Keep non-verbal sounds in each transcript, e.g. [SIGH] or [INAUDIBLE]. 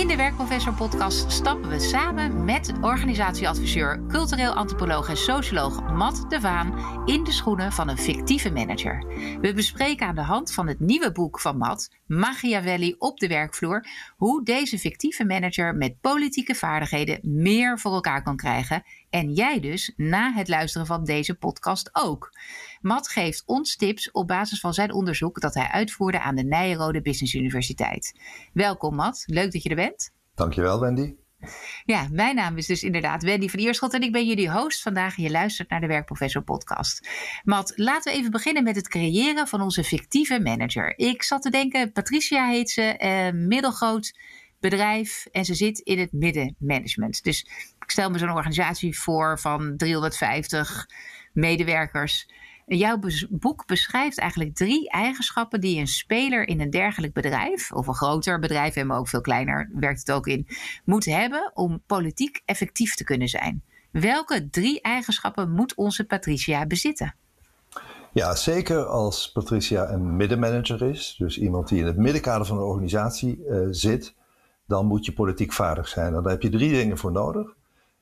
In de Werkprofessor podcast stappen we samen met organisatieadviseur, cultureel antropoloog en socioloog Matt de Vaan in de schoenen van een fictieve manager. We bespreken aan de hand van het nieuwe boek van Matt, Machiavelli op de werkvloer, hoe deze fictieve manager met politieke vaardigheden meer voor elkaar kan krijgen. En jij dus na het luisteren van deze podcast ook. Matt geeft ons tips op basis van zijn onderzoek dat hij uitvoerde aan de Nijrode Business Universiteit. Welkom Matt, leuk dat je er bent. Dankjewel Wendy. Ja, mijn naam is dus inderdaad Wendy van Ierschot en ik ben jullie host vandaag. Je luistert naar de Werkprofessor podcast. Matt, laten we even beginnen met het creëren van onze fictieve manager. Ik zat te denken, Patricia heet ze, eh, middelgroot bedrijf en ze zit in het middenmanagement. Dus ik stel me zo'n organisatie voor van 350 medewerkers. Jouw boek beschrijft eigenlijk drie eigenschappen die een speler in een dergelijk bedrijf, of een groter bedrijf, en ook veel kleiner werkt het ook in, moet hebben om politiek effectief te kunnen zijn. Welke drie eigenschappen moet onze Patricia bezitten? Ja, zeker als Patricia een middenmanager is, dus iemand die in het middenkader van een organisatie uh, zit, dan moet je politiek vaardig zijn. En daar heb je drie dingen voor nodig.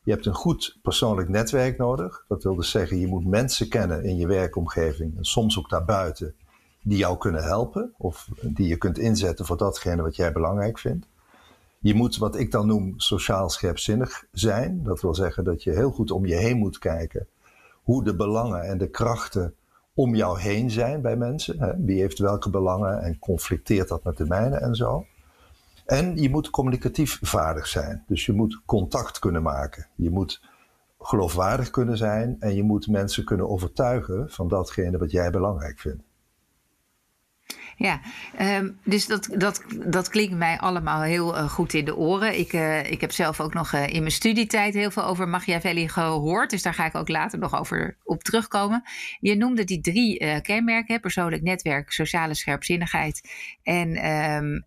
Je hebt een goed persoonlijk netwerk nodig. Dat wil dus zeggen, je moet mensen kennen in je werkomgeving en soms ook daarbuiten die jou kunnen helpen of die je kunt inzetten voor datgene wat jij belangrijk vindt. Je moet wat ik dan noem sociaal scherpzinnig zijn. Dat wil zeggen dat je heel goed om je heen moet kijken hoe de belangen en de krachten om jou heen zijn bij mensen. Wie heeft welke belangen en conflicteert dat met de mijne en zo. En je moet communicatief vaardig zijn. Dus je moet contact kunnen maken. Je moet geloofwaardig kunnen zijn en je moet mensen kunnen overtuigen van datgene wat jij belangrijk vindt. Ja, um, dus dat, dat, dat klinkt mij allemaal heel uh, goed in de oren. Ik, uh, ik heb zelf ook nog uh, in mijn studietijd heel veel over Machiavelli gehoord. Dus daar ga ik ook later nog over op terugkomen. Je noemde die drie kenmerken: persoonlijk netwerk, sociale scherpzinnigheid en um,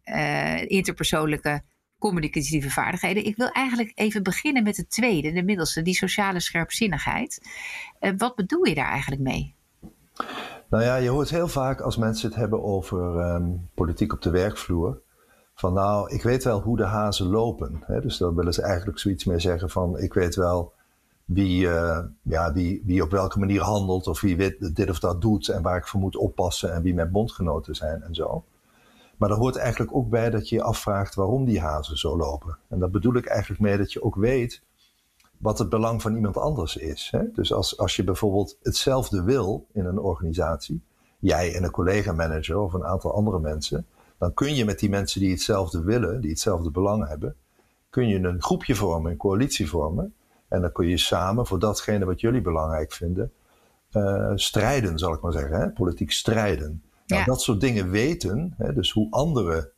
interpersoonlijke communicatieve vaardigheden. Ik wil eigenlijk even beginnen met het tweede, de middelste, die sociale scherpzinnigheid. wat bedoel je daar eigenlijk mee? Nou ja, je hoort heel vaak als mensen het hebben over um, politiek op de werkvloer. Van nou, ik weet wel hoe de hazen lopen. Hè? Dus dan willen ze eigenlijk zoiets mee zeggen van ik weet wel wie, uh, ja, wie, wie op welke manier handelt of wie dit of dat doet en waar ik voor moet oppassen en wie mijn bondgenoten zijn en zo. Maar er hoort eigenlijk ook bij dat je je afvraagt waarom die hazen zo lopen. En dat bedoel ik eigenlijk mee dat je ook weet wat het belang van iemand anders is. Hè? Dus als, als je bijvoorbeeld hetzelfde wil in een organisatie, jij en een collega-manager of een aantal andere mensen, dan kun je met die mensen die hetzelfde willen, die hetzelfde belang hebben, kun je een groepje vormen, een coalitie vormen. En dan kun je samen voor datgene wat jullie belangrijk vinden, uh, strijden, zal ik maar zeggen. Hè? Politiek strijden. Nou, dat soort dingen weten, hè, dus hoe anderen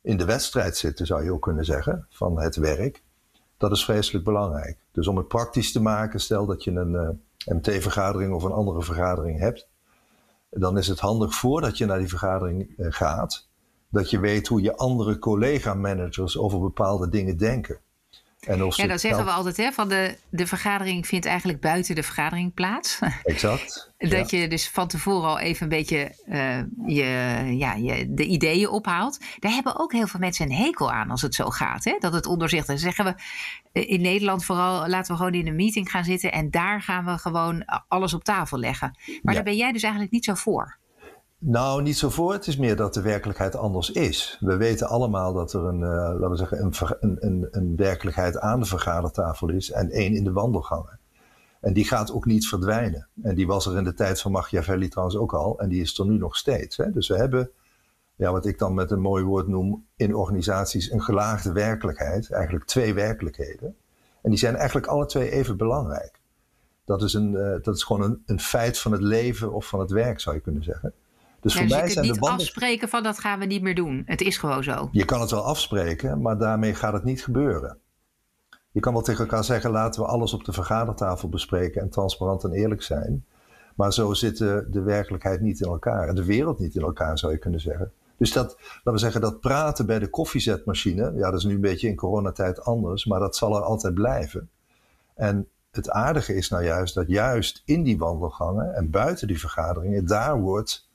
in de wedstrijd zitten, zou je ook kunnen zeggen, van het werk. Dat is vreselijk belangrijk. Dus om het praktisch te maken, stel dat je een eh, MT-vergadering of een andere vergadering hebt, dan is het handig voordat je naar die vergadering uh, gaat, dat je weet hoe je andere collega-managers over bepaalde dingen denken. En ja, dan zeggen we altijd, hè, van de, de vergadering vindt eigenlijk buiten de vergadering plaats. [LAUGHS] Exact. dat je dus van tevoren al even een beetje uh, je, ja, je, de ideeën ophaalt. Daar hebben ook heel veel mensen een hekel aan als het zo gaat. Hè? Dat het onderzicht is. zeggen we eh, in Nederland vooral, laten we gewoon in een meeting gaan zitten en daar gaan we gewoon alles op tafel leggen. Maar daar ben jij dus eigenlijk niet zo voor. Nou, niet zo voor. Het is meer dat de werkelijkheid anders is. We weten allemaal dat er een, uh, laten we zeggen, een, een, een, werkelijkheid aan de vergadertafel is en één in de wandelgangen. En die gaat ook niet verdwijnen. En die was er in de tijd van Machiavelli trouwens ook al. En die is er nu nog steeds. Hè? Dus we hebben, ja, wat ik dan met een mooi woord noem, in organisaties een gelaagde werkelijkheid. Eigenlijk twee werkelijkheden. En die zijn eigenlijk alle twee even belangrijk. Dat is, een, uh, dat is gewoon een, een feit van het leven of van het werk, zou je kunnen zeggen. Dus, voor mij je kunt niet afspreken van dat gaan we niet meer doen. Het is gewoon zo. Je kan het wel afspreken, maar daarmee gaat het niet gebeuren. Je kan wel tegen elkaar zeggen, laten we alles op de vergadertafel bespreken en transparant en eerlijk zijn. Maar zo zit de, de werkelijkheid niet in elkaar en de wereld niet in elkaar, zou je kunnen zeggen. Dus dat, laten we zeggen, dat praten bij de koffiezetmachine, ja, dat is nu een beetje in coronatijd anders, maar dat zal er altijd blijven. En het aardige is nou juist dat juist in die wandelgangen en buiten die vergaderingen, daar wordt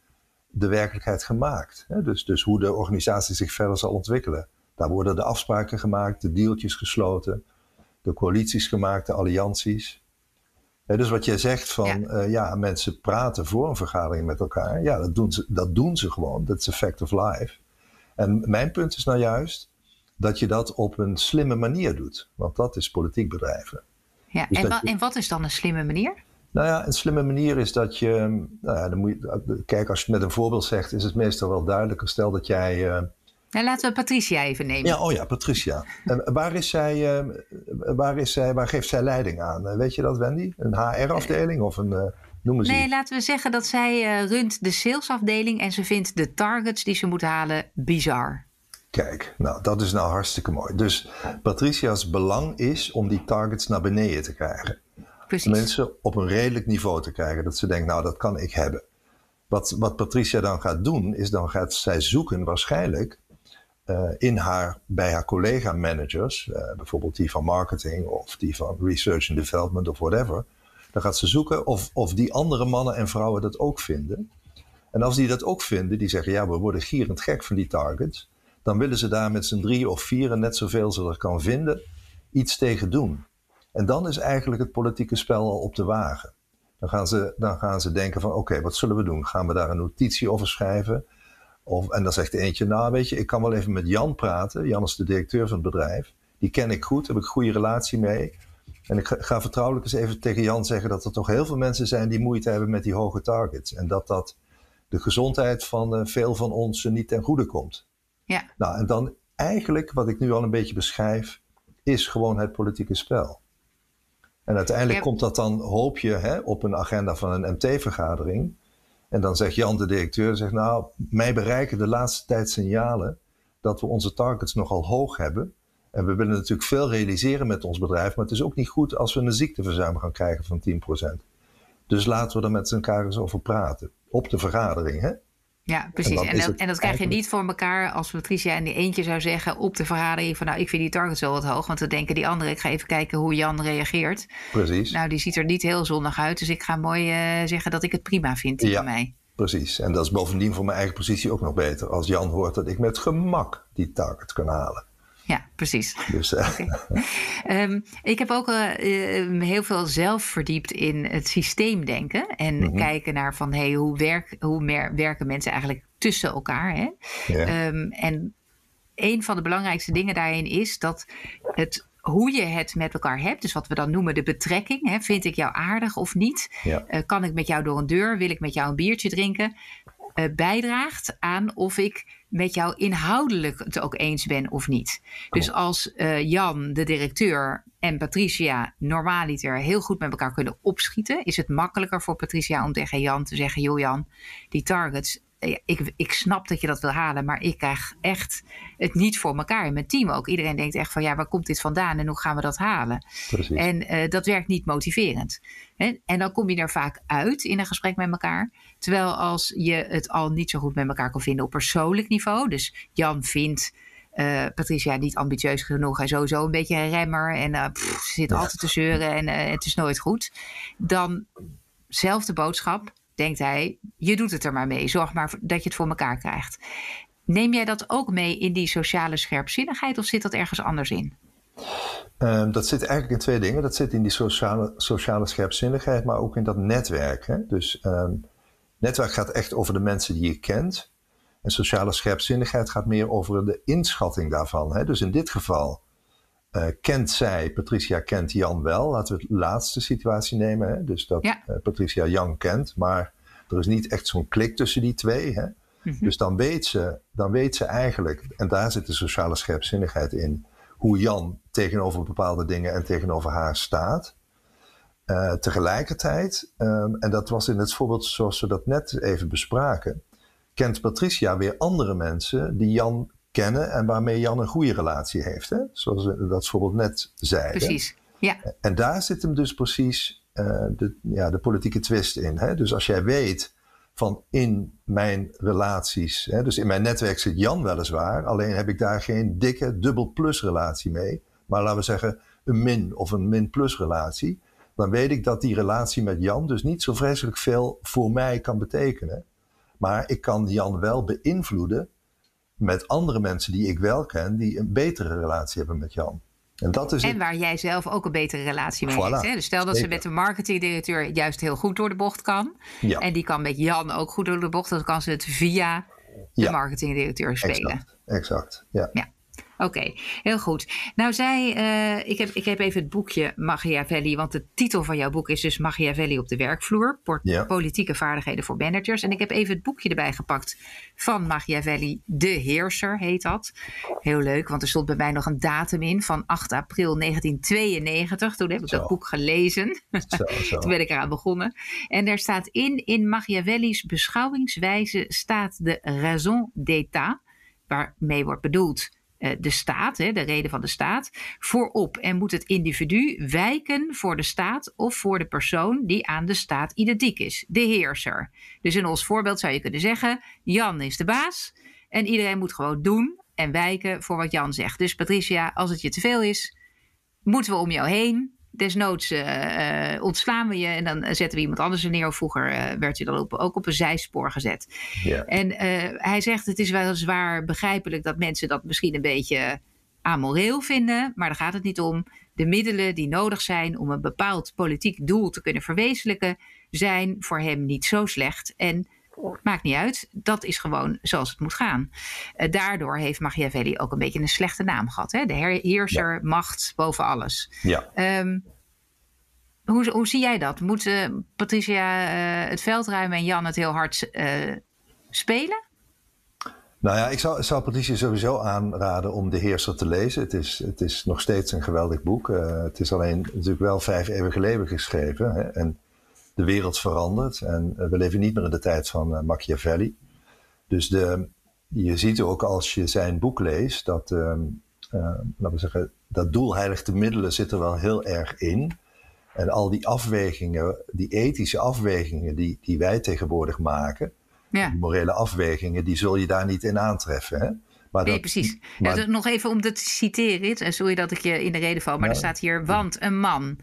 de werkelijkheid gemaakt. Dus, dus hoe de organisatie zich verder zal ontwikkelen. Daar worden de afspraken gemaakt, de deeltjes gesloten, de coalities gemaakt, de allianties. dus wat jij zegt van ja. Eh, ja. mensen praten voor een vergadering met elkaar. Ja, dat doen ze, dat doen ze gewoon. Dat is a fact of life. En mijn punt is nou juist dat je dat op een slimme manier doet. Want dat is politiek bedrijven. Ja, dus en, en wat is dan een slimme manier? Nou ja, een slimme manier is dat je, nou ja, dan moet je, kijk, als je het met een voorbeeld zegt, is het meestal wel duidelijker. Stel dat jij. Uh, nou, laten we Patricia even nemen. Ja, oh ja, Patricia. En waar is zij, uh, waar is zij, waar geeft zij leiding aan? Uh, weet je dat, Wendy? Een HR-afdeling of een, noemen ze Nee, laten we zeggen dat zij runt de salesafdeling en ze vindt de targets die ze moet halen bizar. Kijk, nou dat is nou hartstikke mooi. Dus Patricia's belang is om die targets naar beneden te krijgen. Precies. Mensen op een redelijk niveau te krijgen. Dat ze denken, nou dat kan ik hebben. Wat, wat Patricia dan gaat doen, is dan gaat zij zoeken waarschijnlijk uh, in haar, bij haar collega-managers, uh, bijvoorbeeld die van marketing of die van research and development of whatever. Dan gaat ze zoeken of, of die andere mannen en vrouwen dat ook vinden. En als die dat ook vinden, die zeggen ja, we worden gierend gek van die targets, dan willen ze daar met z'n drie of vieren, net zoveel ze er kan vinden, iets tegen doen. En dan is eigenlijk het politieke spel al op de wagen. Dan gaan ze, dan gaan ze denken van oké, wat zullen we doen? Gaan we daar een notitie over schrijven? Of, en dan zegt de eentje, nou weet je, ik kan wel even met Jan praten. Jan is de directeur van het bedrijf. Die ken ik goed, heb ik een goede relatie mee. En ik ga vertrouwelijk eens even tegen Jan zeggen dat er toch heel veel mensen zijn die moeite hebben met die hoge targets. En dat dat de gezondheid van uh, veel van ons niet ten goede komt. Ja. Nou, en dan eigenlijk, wat ik nu al een beetje beschrijf, is gewoon het politieke spel. En uiteindelijk komt dat dan, hoop je, hè, op een agenda van een MT-vergadering. En dan zegt Jan, de directeur, zegt, nou, mij bereiken de laatste tijd signalen dat we onze targets nogal hoog hebben. En we willen natuurlijk veel realiseren met ons bedrijf, maar het is ook niet goed als we een ziekteverzuim gaan krijgen van 10%. Dus laten we er met elkaar eens over praten. Op de vergadering, hè? Ja, precies. En, dat, en dat krijg je niet voor elkaar als Patricia en die eentje zou zeggen op de vergadering van nou, ik vind die targets wel wat hoog. Want dan denken die anderen, ik ga even kijken hoe Jan reageert. Precies. Nou, die ziet er niet heel zonnig uit. Dus ik ga mooi uh, zeggen dat ik het prima vind ja, mij. Precies. En dat is bovendien voor mijn eigen positie ook nog beter. Als Jan hoort dat ik met gemak die target kan halen. Ja, precies. Dus, uh, um, ik heb ook uh, heel veel zelf verdiept in het systeemdenken. En mm -hmm. kijken naar van hey, hoe, werk, hoe werken mensen eigenlijk tussen elkaar. Hè? Um, en een van de belangrijkste dingen daarin is dat het hoe je het met elkaar hebt, dus wat we dan noemen de betrekking. Hè, vind ik jou aardig of niet? Ja. Uh, kan ik met jou door een deur? Wil ik met jou een biertje drinken? Uh, bijdraagt aan of ik met jou inhoudelijk het ook eens ben of niet. Dus als uh, Jan, de directeur, en Patricia normaliter heel goed met elkaar kunnen opschieten, is het makkelijker voor Patricia om tegen Jan te zeggen: Joh, Jan, die targets. Ik, ik snap dat je dat wil halen, maar ik krijg echt het niet voor elkaar. En mijn team ook. Iedereen denkt echt van ja, waar komt dit vandaan en hoe gaan we dat halen? Precies. En uh, dat werkt niet motiverend. En dan kom je er vaak uit in een gesprek met elkaar. Terwijl als je het al niet zo goed met elkaar kan vinden op persoonlijk niveau. Dus Jan vindt uh, Patricia niet ambitieus genoeg. Hij sowieso een beetje een remmer. En uh, pff, zit altijd te zeuren en het is nooit goed. Dan, zelfde boodschap, denkt hij. Je doet het er maar mee. Zorg maar dat je het voor elkaar krijgt. Neem jij dat ook mee in die sociale scherpzinnigheid of zit dat ergens anders in? Um, dat zit eigenlijk in twee dingen. Dat zit in die sociale, sociale scherpzinnigheid, maar ook in dat netwerk. Hè? Dus um, netwerk gaat echt over de mensen die je kent. En sociale scherpzinnigheid gaat meer over de inschatting daarvan. Hè? Dus in dit geval uh, kent zij, Patricia kent Jan wel. Laten we het laatste situatie nemen. Hè? Dus dat ja. uh, Patricia Jan kent, maar er is niet echt zo'n klik tussen die twee. Hè? Mm -hmm. Dus dan weet, ze, dan weet ze eigenlijk, en daar zit de sociale scherpzinnigheid in hoe Jan tegenover bepaalde dingen en tegenover haar staat. Uh, tegelijkertijd, um, en dat was in het voorbeeld zoals we dat net even bespraken, kent Patricia weer andere mensen die Jan kennen en waarmee Jan een goede relatie heeft. Hè? Zoals we dat voorbeeld net zeiden. Precies, ja. En daar zit hem dus precies uh, de, ja, de politieke twist in. Hè? Dus als jij weet van in mijn relaties. Hè, dus in mijn netwerk zit Jan weliswaar, alleen heb ik daar geen dikke dubbel plus relatie mee. Maar laten we zeggen een min of een min plus relatie. Dan weet ik dat die relatie met Jan dus niet zo vreselijk veel voor mij kan betekenen. Maar ik kan Jan wel beïnvloeden met andere mensen die ik wel ken, die een betere relatie hebben met Jan. En, dat is en waar jij zelf ook een betere relatie mee hebt. Hè? Dus stel dat ze met de marketingdirecteur juist heel goed door de bocht kan. Ja. En die kan met Jan ook goed door de bocht. Dan kan ze het via de ja. marketingdirecteur spelen. Exact, exact. ja. ja. Oké, heel goed. Nou, zij, uh, ik, heb, ik heb even het boekje Machiavelli, want de titel van jouw boek is dus Machiavelli op de werkvloer. Politieke vaardigheden voor managers. En ik heb even het boekje erbij gepakt van Machiavelli, De Heerser heet dat. Heel leuk, want er stond bij mij nog een datum in van 8 april 1992. Toen heb ik dat boek gelezen. Zo, zo. [LAUGHS] Toen ben ik eraan begonnen. En daar staat in, in Machiavelli's beschouwingswijze staat de raison d'état, waarmee wordt bedoeld eh, de staat, de reden van de staat, voorop en moet het individu wijken voor de staat of voor de persoon die aan de staat identiek is, de heerser. Dus in ons voorbeeld zou je kunnen zeggen: Jan is de baas en iedereen moet gewoon doen en wijken voor wat Jan zegt. Dus Patricia, als het je te veel is, moeten we om jou heen desnoods uh, ontslaan we je en dan zetten we iemand anders er neer. Of vroeger uh, werd je dan op, ook op een zijspoor gezet. En hij zegt: Het is wel zwaar begrijpelijk dat mensen dat misschien een beetje amoreel vinden, maar daar gaat het niet om. De middelen die nodig zijn om een bepaald politiek doel te kunnen verwezenlijken, zijn voor hem niet zo slecht. En maakt niet uit, dat is gewoon zoals het moet gaan. daardoor heeft Machiavelli ook een beetje een slechte naam gehad. Hè? De heerser, macht boven alles. Ja. Um, hoe, hoe zie jij dat? Moet Patricia uh, het veld ruimen en Jan het heel hard spelen? Nou ja, ik zou, zou Patricia sowieso aanraden om De Heerser te lezen. Het is, het is nog steeds een geweldig boek. Het is alleen natuurlijk wel vijf eeuwen geleden geschreven. Hè? En de wereld verandert. En we leven niet meer in de tijd van Machiavelli. Dus de, je ziet ook als je zijn boek leest dat, uh, laten we zeggen, dat doel heiligt de middelen zit er wel heel erg in. En al die afwegingen, die ethische afwegingen die, die wij tegenwoordig maken, ja. die morele afwegingen, die zul je daar niet in aantreffen. Hè? Maar nee, precies. Maar, nog even om dat te citeren, sorry dat ik je in de reden val, maar er staat hier, want een man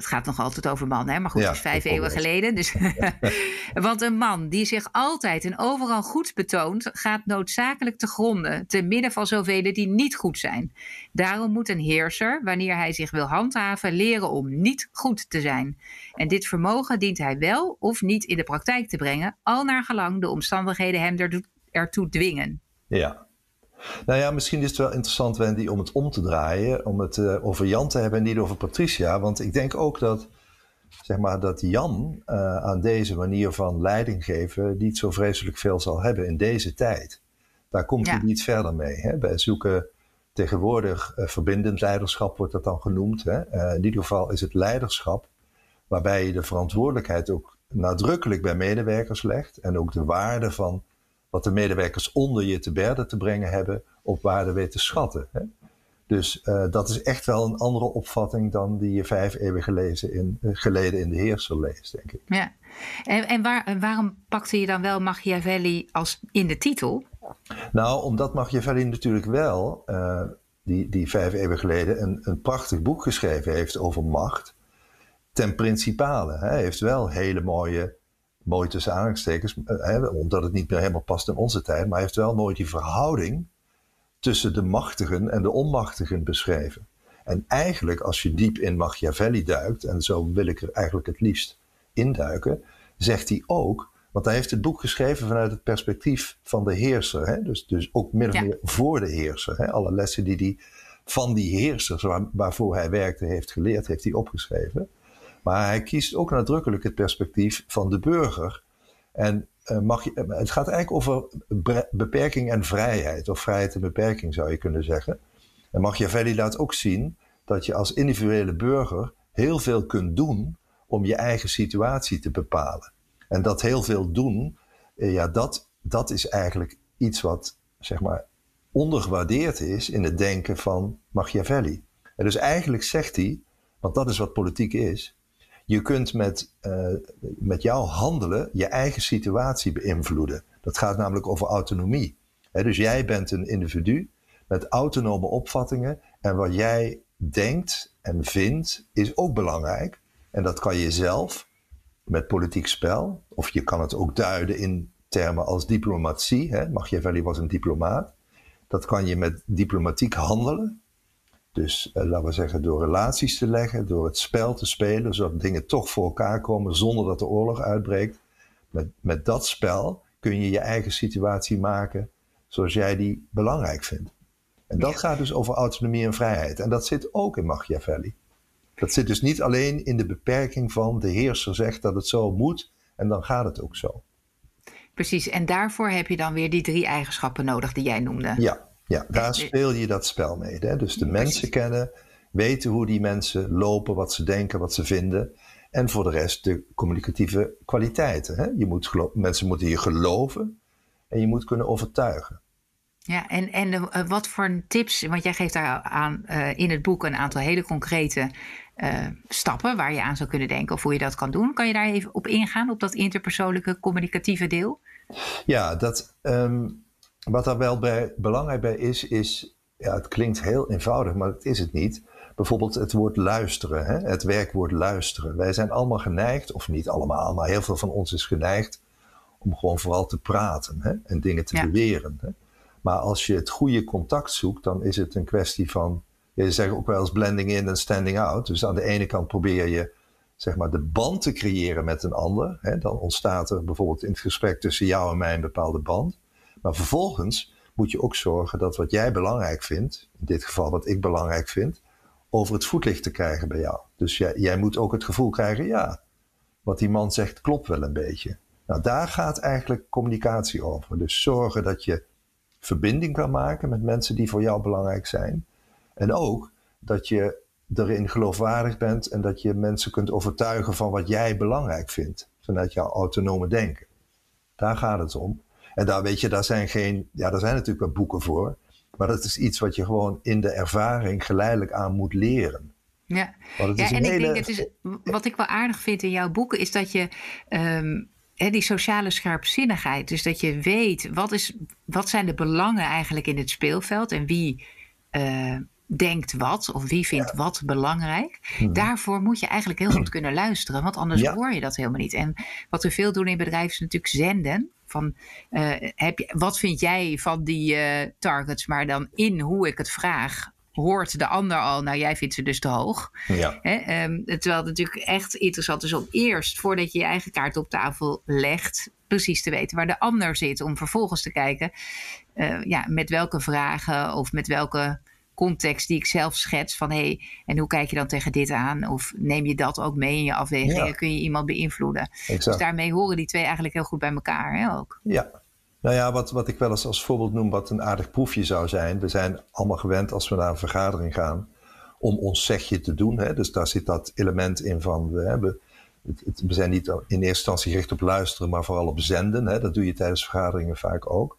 het gaat nog altijd over mannen, hè? maar goed, het is vijf eeuwen geleden. Dus [LAUGHS] [LAUGHS] Want een man die zich altijd en overal goed betoont, gaat noodzakelijk te gronden, te midden van zoveel die niet goed zijn. Daarom moet een heerser, wanneer hij zich wil handhaven, leren om niet goed te zijn. En dit vermogen dient hij wel of niet in de praktijk te brengen, al naar gelang de omstandigheden hem ertoe dwingen. Ja, nou ja, misschien is het wel interessant, Wendy, om het om te draaien. Om het uh, over Jan te hebben en niet over Patricia. Want ik denk ook dat, zeg maar, dat Jan uh, aan deze manier van leiding geven niet zo vreselijk veel zal hebben in deze tijd. Daar komt hij niet verder mee. Hè? Wij zoeken tegenwoordig uh, verbindend leiderschap, wordt dat dan genoemd. Hè? in ieder geval is het leiderschap waarbij je de verantwoordelijkheid ook nadrukkelijk bij medewerkers legt. En ook de waarde van wat de medewerkers onder je te berden te brengen hebben, op waarde weten te schatten. Hè? Dus uh, dat is echt wel een andere opvatting dan die je vijf eeuwen gelezen in, uh, geleden in de Heerser leest, denk ik. Ja, en, en waar, waarom pakte je dan wel Machiavelli als in de titel? Nou, omdat Machiavelli natuurlijk wel, uh, die, die vijf eeuwen geleden, een, een prachtig boek geschreven heeft over macht. Ten principale. Hij heeft wel hele mooie mooi tussen aanhalingstekens, eh, omdat het niet meer helemaal past in onze tijd, maar hij heeft wel mooi die verhouding tussen de machtigen en de onmachtigen beschreven. En eigenlijk, als je diep in Machiavelli duikt, en zo wil ik er eigenlijk het liefst induiken, zegt hij ook, want hij heeft het boek geschreven vanuit het perspectief van de heerser, hè? Dus, dus ook min of meer voor de heerser. Hè? Alle lessen die hij van die heersers waar, waarvoor hij werkte heeft geleerd, heeft hij opgeschreven. Maar hij kiest ook nadrukkelijk het perspectief van de burger. En uh, mag je, het gaat eigenlijk over beperking en vrijheid, of vrijheid en beperking zou je kunnen zeggen. En Machiavelli laat ook zien dat je als individuele burger heel veel kunt doen om je eigen situatie te bepalen. En dat heel veel doen, eh, ja, dat, dat is eigenlijk iets wat, zeg maar, ondergewaardeerd is in het denken van Machiavelli. En dus eigenlijk zegt hij, want dat is wat politiek is, je kunt met, uh, met jouw handelen je eigen situatie beïnvloeden. Dat gaat namelijk over autonomie. dus jij bent een individu met autonome opvattingen. En wat jij denkt en vindt is ook belangrijk. En dat kan je zelf met politiek spel. Of je kan het ook duiden in termen als diplomatie. Hè. Machiavelli was een diplomaat. Dat kan je met diplomatiek handelen. Dus eh, laten we zeggen door relaties te leggen, door het spel te spelen, zodat dingen toch voor elkaar komen zonder dat de oorlog uitbreekt. Met, met dat spel kun je je eigen situatie maken zoals jij die belangrijk vindt. En dat gaat dus over autonomie en vrijheid. En dat zit ook in Machiavelli. Dat zit dus niet alleen in de beperking van de heerser zegt dat het zo moet en dan gaat het ook zo. Precies, en daarvoor heb je dan weer die drie eigenschappen nodig die jij noemde. Ja, ja daar speel je dat spel mee. Hè? Dus de mensen kennen, weten hoe die mensen lopen, wat ze denken, wat ze vinden. En voor de rest de communicatieve kwaliteiten. Hè? Je moet mensen moeten je geloven en je moet kunnen overtuigen. Ja, en, en uh, wat voor tips, want jij geeft daar aan uh, in het boek een aantal hele concrete uh, stappen waar je aan zou kunnen denken of hoe je dat kan doen. Kan je daar even op ingaan, op dat interpersoonlijke communicatieve deel? Ja, dat, um, wat daar wel bij, belangrijk bij is, is, ja, het klinkt heel eenvoudig, maar het is het niet. Bijvoorbeeld het woord luisteren, hè? het werkwoord luisteren. Wij zijn allemaal geneigd, of niet allemaal, maar heel veel van ons is geneigd om gewoon vooral te praten hè? en dingen te ja. beweren. Hè? Maar als je het goede contact zoekt, dan is het een kwestie van, je zegt ook wel eens blending in en standing out. Dus aan de ene kant probeer je zeg maar, de band te creëren met een ander. Hè? Dan ontstaat er bijvoorbeeld in het gesprek tussen jou en mij een bepaalde band. Maar vervolgens moet je ook zorgen dat wat jij belangrijk vindt, in dit geval wat ik belangrijk vind, over het voetlicht te krijgen bij jou. Dus jij, jij moet ook het gevoel krijgen, ja, wat die man zegt klopt wel een beetje. Nou, daar gaat eigenlijk communicatie over. Dus zorgen dat je verbinding kan maken met mensen die voor jou belangrijk zijn. En ook dat je erin geloofwaardig bent en dat je mensen kunt overtuigen van wat jij belangrijk vindt. Vanuit jouw autonome denken. Daar gaat het om. En daar weet je, daar zijn geen, ja, daar zijn natuurlijk wel boeken voor. Maar dat is iets wat je gewoon in de ervaring geleidelijk aan moet leren. Ja, ja en ik denk, het is, wat ik wel aardig vind in jouw boeken, is dat je um, die sociale scherpzinnigheid. Dus dat je weet wat, is, wat zijn de belangen eigenlijk in het speelveld en wie uh, denkt wat of wie vindt wat belangrijk. Hmm. Daarvoor moet je eigenlijk heel goed [CLEARS THROAT] kunnen luisteren, want anders ja. hoor je dat helemaal niet. En wat we veel doen in bedrijven is natuurlijk zenden. Van, uh, heb je, wat vind jij van die uh, targets? Maar dan in hoe ik het vraag, hoort de ander al, nou jij vindt ze dus te hoog. Ja. Hè? Um, terwijl het natuurlijk echt interessant is om eerst, voordat je je eigen kaart op tafel legt, precies te weten waar de ander zit. Om vervolgens te kijken uh, ja, met welke vragen of met welke context die ik zelf schets van hé, hey, en hoe kijk je dan tegen dit aan? Of neem je dat ook mee in je afwegingen? Ja. Kun je iemand beïnvloeden? Exact. Dus daarmee horen die twee eigenlijk heel goed bij elkaar hè, ook. Ja, nou ja, wat, wat ik wel eens als voorbeeld noem, wat een aardig proefje zou zijn. We zijn allemaal gewend als we naar een vergadering gaan om ons zegje te doen. Hè? Dus daar zit dat element in van we hebben. Het, het, we zijn niet in eerste instantie gericht op luisteren, maar vooral op zenden. Hè? Dat doe je tijdens vergaderingen vaak ook.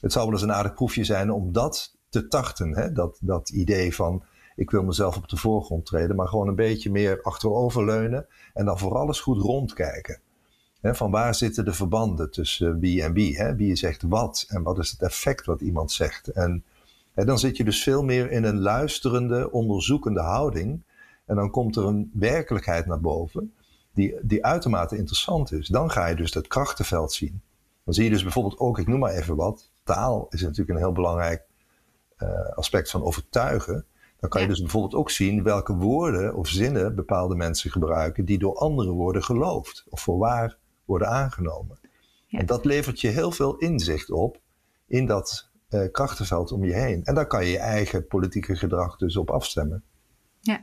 Het zou wel eens een aardig proefje zijn om dat te tarten. Hè? Dat, dat idee van ik wil mezelf op de voorgrond treden, maar gewoon een beetje meer achteroverleunen en dan vooral eens goed rondkijken van waar zitten de verbanden tussen wie en wie? Hè? Wie zegt wat en wat is het effect wat iemand zegt? En dan zit je dus veel meer in een luisterende, onderzoekende houding. En dan komt er een werkelijkheid naar boven die, die uitermate interessant is. Dan ga je dus dat krachtenveld zien. Dan zie je dus bijvoorbeeld ook, ik noem maar even wat, taal is natuurlijk een heel belangrijk aspect van overtuigen. Dan kan je dus bijvoorbeeld ook zien welke woorden of zinnen bepaalde mensen gebruiken die door andere worden geloofd of voor waar worden aangenomen. Ja. En dat levert je heel veel inzicht op in dat uh, krachtenveld om je heen. En daar kan je je eigen politieke gedrag dus op afstemmen. Ja,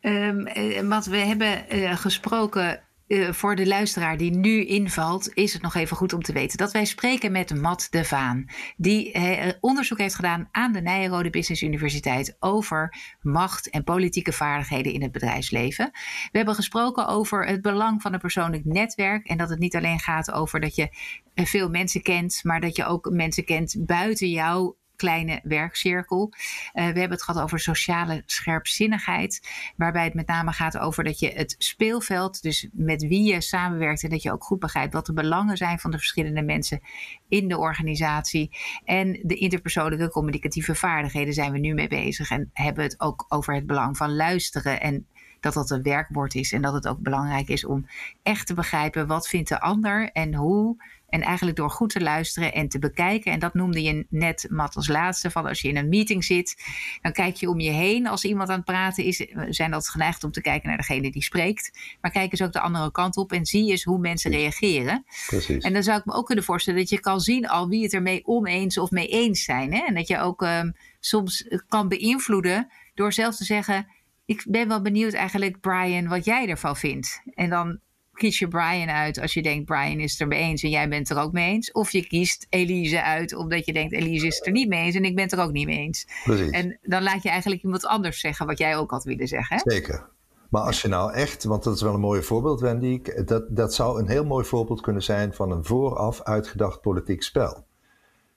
um, want we hebben uh, gesproken uh, voor de luisteraar die nu invalt, is het nog even goed om te weten dat wij spreken met Matt de Vaan, die uh, onderzoek heeft gedaan aan de Nijrode Business Universiteit over macht en politieke vaardigheden in het bedrijfsleven. We hebben gesproken over het belang van een persoonlijk netwerk en dat het niet alleen gaat over dat je veel mensen kent, maar dat je ook mensen kent buiten jouw kleine werkcirkel. Uh, we hebben het gehad over sociale scherpzinnigheid, waarbij het met name gaat over dat je het speelveld, dus met wie je samenwerkt en dat je ook goed begrijpt wat de belangen zijn van de verschillende mensen in de organisatie. En de interpersoonlijke communicatieve vaardigheden zijn we nu mee bezig en hebben het ook over het belang van luisteren en dat dat een werkwoord is en dat het ook belangrijk is om echt te begrijpen wat vindt de ander en hoe En eigenlijk door goed te luisteren en te bekijken. En dat noemde je net, Matt, als laatste. Van als je in een meeting zit, dan kijk je om je heen. Als iemand aan het praten is, we zijn dat geneigd om te kijken naar degene die spreekt. Maar kijk eens ook de andere kant op en zie eens hoe mensen reageren. Precies. En dan zou ik me ook kunnen voorstellen dat je kan zien al wie het ermee oneens of mee eens zijn. Hè? En dat je ook um, soms kan beïnvloeden door zelf te zeggen ik ben wel benieuwd eigenlijk, Brian, wat jij ervan vindt. En dan kies je Brian uit als je denkt, Brian is het er mee eens en jij bent er ook mee eens. Of je kiest Elise uit omdat je denkt, Elise is het er niet mee eens en ik ben het er ook niet mee eens. Precies. En dan laat je eigenlijk iemand anders zeggen wat jij ook had willen zeggen. Hè? Zeker. Maar als je nou echt, want dat is wel een mooi voorbeeld, Wendy. Dat, dat zou een heel mooi voorbeeld kunnen zijn van een vooraf uitgedacht politiek spel.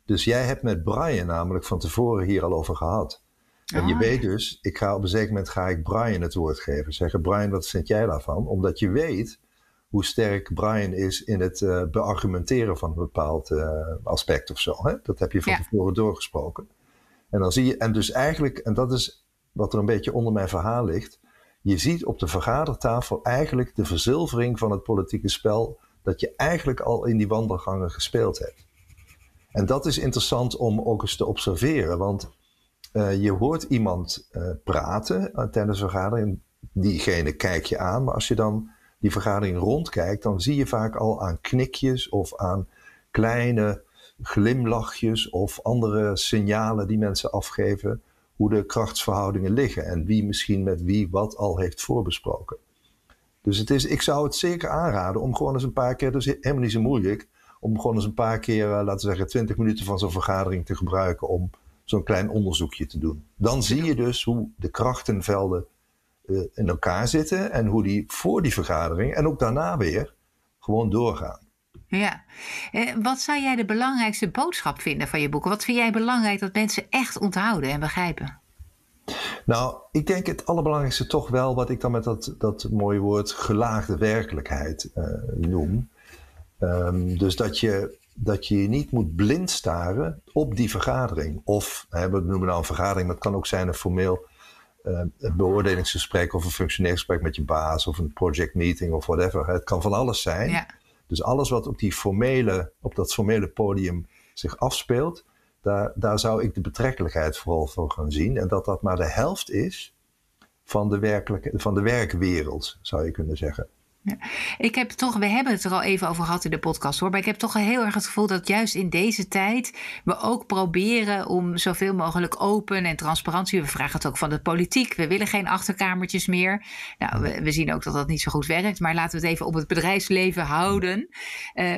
Dus jij hebt met Brian namelijk van tevoren hier al over gehad. En je ah. weet dus, ik ga op een zeker moment ga ik Brian het woord geven. Zeggen, Brian, wat vind jij daarvan? Omdat je weet hoe sterk Brian is in het uh, beargumenteren van een bepaald uh, aspect of zo. Hè? Dat heb je van tevoren doorgesproken. En dan zie je, en dus eigenlijk, en dat is wat er een beetje onder mijn verhaal ligt. Je ziet op de vergadertafel eigenlijk de verzilvering van het politieke spel dat je eigenlijk al in die wandelgangen gespeeld hebt. En dat is interessant om ook eens te observeren, want uh, je hoort iemand praten tijdens een vergadering. Diegene kijk je aan, maar als je dan die vergadering rondkijkt, dan zie je vaak al aan knikjes of aan kleine glimlachjes of andere signalen die mensen afgeven hoe de krachtsverhoudingen liggen en wie misschien met wie wat al heeft voorbesproken. Dus het is, ik zou het zeker aanraden om gewoon eens een paar keer, dus helemaal niet zo moeilijk, om gewoon eens een paar keer, laten we zeggen, 20 minuten van zo'n vergadering te gebruiken om zo'n klein onderzoekje te doen. Dan zie je dus hoe de krachtenvelden uh, in elkaar zitten en hoe die voor die vergadering en ook daarna weer gewoon doorgaan. Ja, eh, wat zou jij de belangrijkste boodschap vinden van je boeken? Wat vind jij belangrijk dat mensen echt onthouden en begrijpen? Nou, ik denk het allerbelangrijkste toch wel wat ik dan met dat, dat mooie woord gelaagde werkelijkheid uh, noem. Um, dus dat je dat je je niet moet blind staren op die vergadering. Of, hè, we noemen nou een vergadering, maar het kan ook zijn een formeel uh, beoordelingsgesprek of een functioneringsgesprek met je baas of een project meeting of whatever. Het kan van alles zijn. Ja. Dus alles wat op, die formele, op dat formele podium zich afspeelt, daar, daar zou ik de betrekkelijkheid vooral voor gaan zien. En dat dat maar de helft is van de, werkelijke, van de werkwereld, zou je kunnen zeggen. Ik heb toch, we hebben het er al even over gehad in de podcast hoor, maar ik heb toch heel erg het gevoel dat juist in deze tijd we ook proberen om zoveel mogelijk open en transparantie. We vragen het ook van de politiek. We willen geen achterkamertjes meer. Nou, we, zien ook dat dat niet zo goed werkt, maar laten we het even op het bedrijfsleven houden. Uh,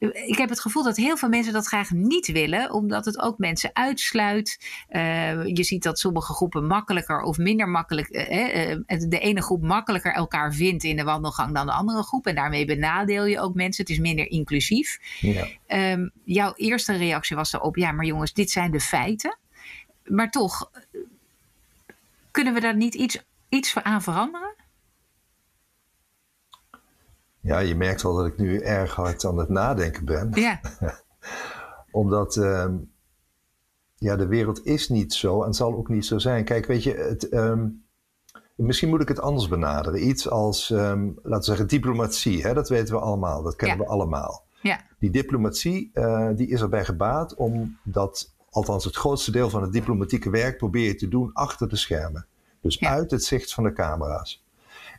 ik heb het gevoel dat heel veel mensen dat graag niet willen, omdat het ook mensen uitsluit. Uh, je ziet dat sommige groepen makkelijker of minder makkelijk, uh, uh, de ene groep makkelijker elkaar vindt in de wandelgang dan de andere groep. En daarmee benadeel je ook mensen. Het is minder inclusief. Ja. Um, jouw eerste reactie was erop: ja, maar jongens, dit zijn de feiten. Maar toch, kunnen we daar niet iets, iets aan veranderen? Ja, je merkt wel dat ik nu erg hard aan het nadenken ben. Ja. [LAUGHS] Omdat uh, ja, de wereld is niet zo en zal ook niet zo zijn. Kijk, weet je, het, um, misschien moet ik het anders benaderen. Iets als, um, laten we zeggen, diplomatie. Hè? Dat weten we allemaal, dat kennen we allemaal. Ja. Die diplomatie uh, die is erbij gebaat om dat, althans het grootste deel van het diplomatieke werk, probeer je te doen achter de schermen. Dus uit het zicht van de camera's.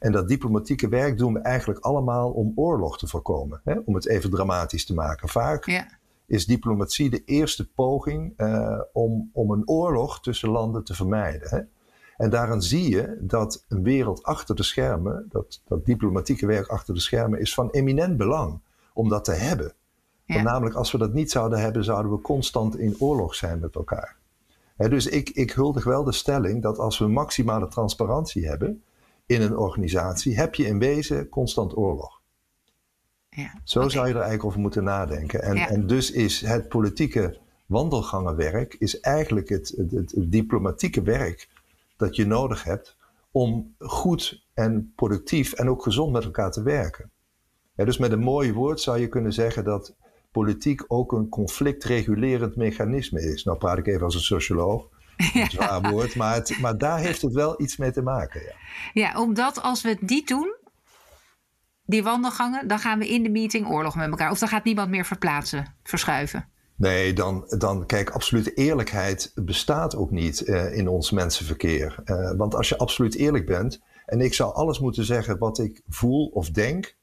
En dat diplomatieke werk doen we eigenlijk allemaal om oorlog te voorkomen. Hè? Om het even dramatisch te maken. Vaak ja. is diplomatie de eerste poging uh, om, om een oorlog tussen landen te vermijden. Hè? En daarin zie je dat een wereld achter de schermen, dat, dat diplomatieke werk achter de schermen, is van eminent belang om dat te hebben. Ja. namelijk, als we dat niet zouden hebben, zouden we constant in oorlog zijn met elkaar. dus ik, ik huldig wel de stelling dat als we maximale transparantie hebben, in een organisatie, heb je in wezen constant oorlog. Ja, Zo zou je er eigenlijk over moeten nadenken. En, en dus is het politieke wandelgangenwerk is eigenlijk het, het, het, diplomatieke werk dat je nodig hebt om goed en productief en ook gezond met elkaar te werken. dus met een mooi woord zou je kunnen zeggen dat politiek ook een conflictregulerend mechanisme is. Nou praat ik even als een socioloog. Een zwaar woord, maar, het, maar daar heeft het wel iets mee te maken. Ja. ja, omdat als we niet doen, die wandelgangen, dan gaan we in de meeting oorlog met elkaar. Of dan gaat niemand meer verplaatsen, verschuiven. Nee, dan, dan kijk, absolute eerlijkheid bestaat ook niet uh, in ons mensenverkeer. Uh, want als je absoluut eerlijk bent en ik zou alles moeten zeggen wat ik voel of denk,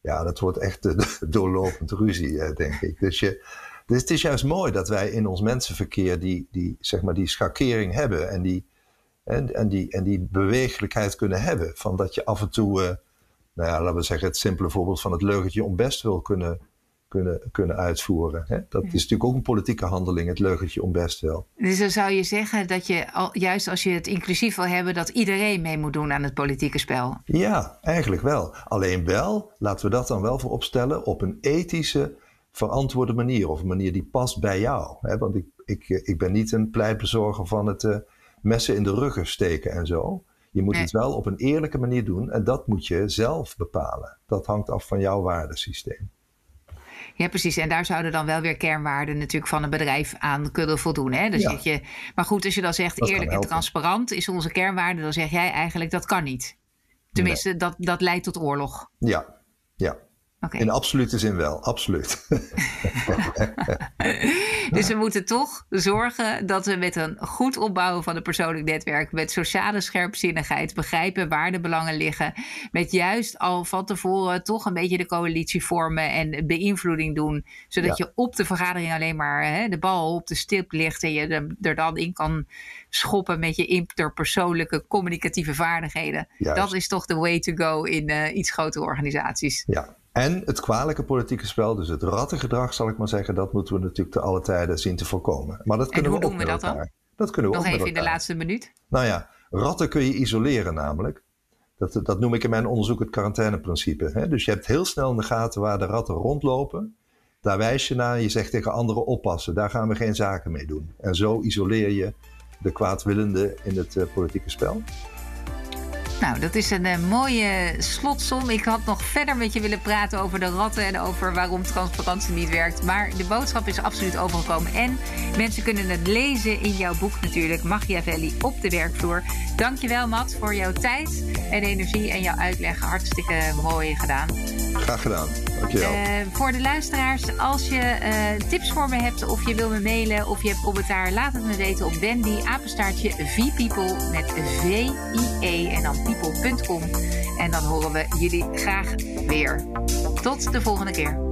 ja, dat wordt echt uh, doorlopend ruzie, denk ik. Dus, je, dus het is juist mooi dat wij in ons mensenverkeer die, die, zeg maar, die schakering hebben en die, en, en, die, en die bewegelijkheid kunnen hebben. Van dat je af en toe, nou ja, laten we zeggen, het simpele voorbeeld van het leugentje om best wil kunnen kunnen, kunnen uitvoeren. Hè? Dat is natuurlijk ook een politieke handeling, het leugentje om best wel. Dus dan zou je zeggen dat je, al, juist als je het inclusief wil hebben, dat iedereen mee moet doen aan het politieke spel? Ja, eigenlijk wel. Alleen wel, laten we dat dan wel voor opstellen, op een ethische, verantwoorde manier. Of een manier die past bij jou. Hè? Want ik, ik, ik ben niet een pleitbezorger van het uh, messen in de ruggen steken en zo. Je moet het wel op een eerlijke manier doen en dat moet je zelf bepalen. Dat hangt af van jouw waardesysteem. Ja, precies. En daar zouden dan wel weer kernwaarden natuurlijk van een bedrijf aan kunnen voldoen. Hè? Dus ja. je, maar goed, als je dan zegt eerlijk en transparant is onze kernwaarde, dan zeg jij eigenlijk dat kan niet. Tenminste, dat, dat leidt tot oorlog. Ja, ja. Okay. In absolute zin wel, absoluut. [LAUGHS] dus we moeten toch zorgen dat we met een goed opbouwen van een persoonlijk netwerk, met sociale scherpzinnigheid, begrijpen waar de belangen liggen, met juist al van tevoren toch een beetje de coalitie vormen en beïnvloeding doen, zodat je op de vergadering alleen maar hè, de bal op de stip ligt en je er dan in kan schoppen met je interpersoonlijke communicatieve vaardigheden. Dat is toch de way to go in uh, iets grotere organisaties. Ja, en het kwalijke politieke spel, dus het rattengedrag zal ik maar zeggen, dat moeten we natuurlijk te alle tijden zien te voorkomen. Maar dat kunnen en hoe we doen we dat dan? Dat kunnen we Nog ook even in de laatste minuut. Nou ja, ratten kun je isoleren namelijk. Dat, dat noem ik in mijn onderzoek het quarantaineprincipe. Hè? Dus je hebt heel snel in de gaten waar de ratten rondlopen. Daar wijs je naar, je zegt tegen anderen oppassen, daar gaan we geen zaken mee doen. En zo isoleer je de kwaadwillende in het uh, politieke spel. Nou, dat is een uh, mooie slotsom. Ik had nog verder met je willen praten over de ratten en over waarom transparantie niet werkt. Maar de boodschap is absoluut overgekomen. En mensen kunnen het lezen in jouw boek natuurlijk, Machiavelli op de werkvloer. Dankjewel, Matt, voor jouw tijd en energie en jouw uitleg. Hartstikke mooi gedaan. Graag gedaan. Uh, voor de luisteraars, als je uh, tips voor me hebt of je wil me mailen of je hebt commentaar, laat het me weten op Wendy, apenstaartje VPeople met V-I-E en dan people.com. En dan horen we jullie graag weer. Tot de volgende keer.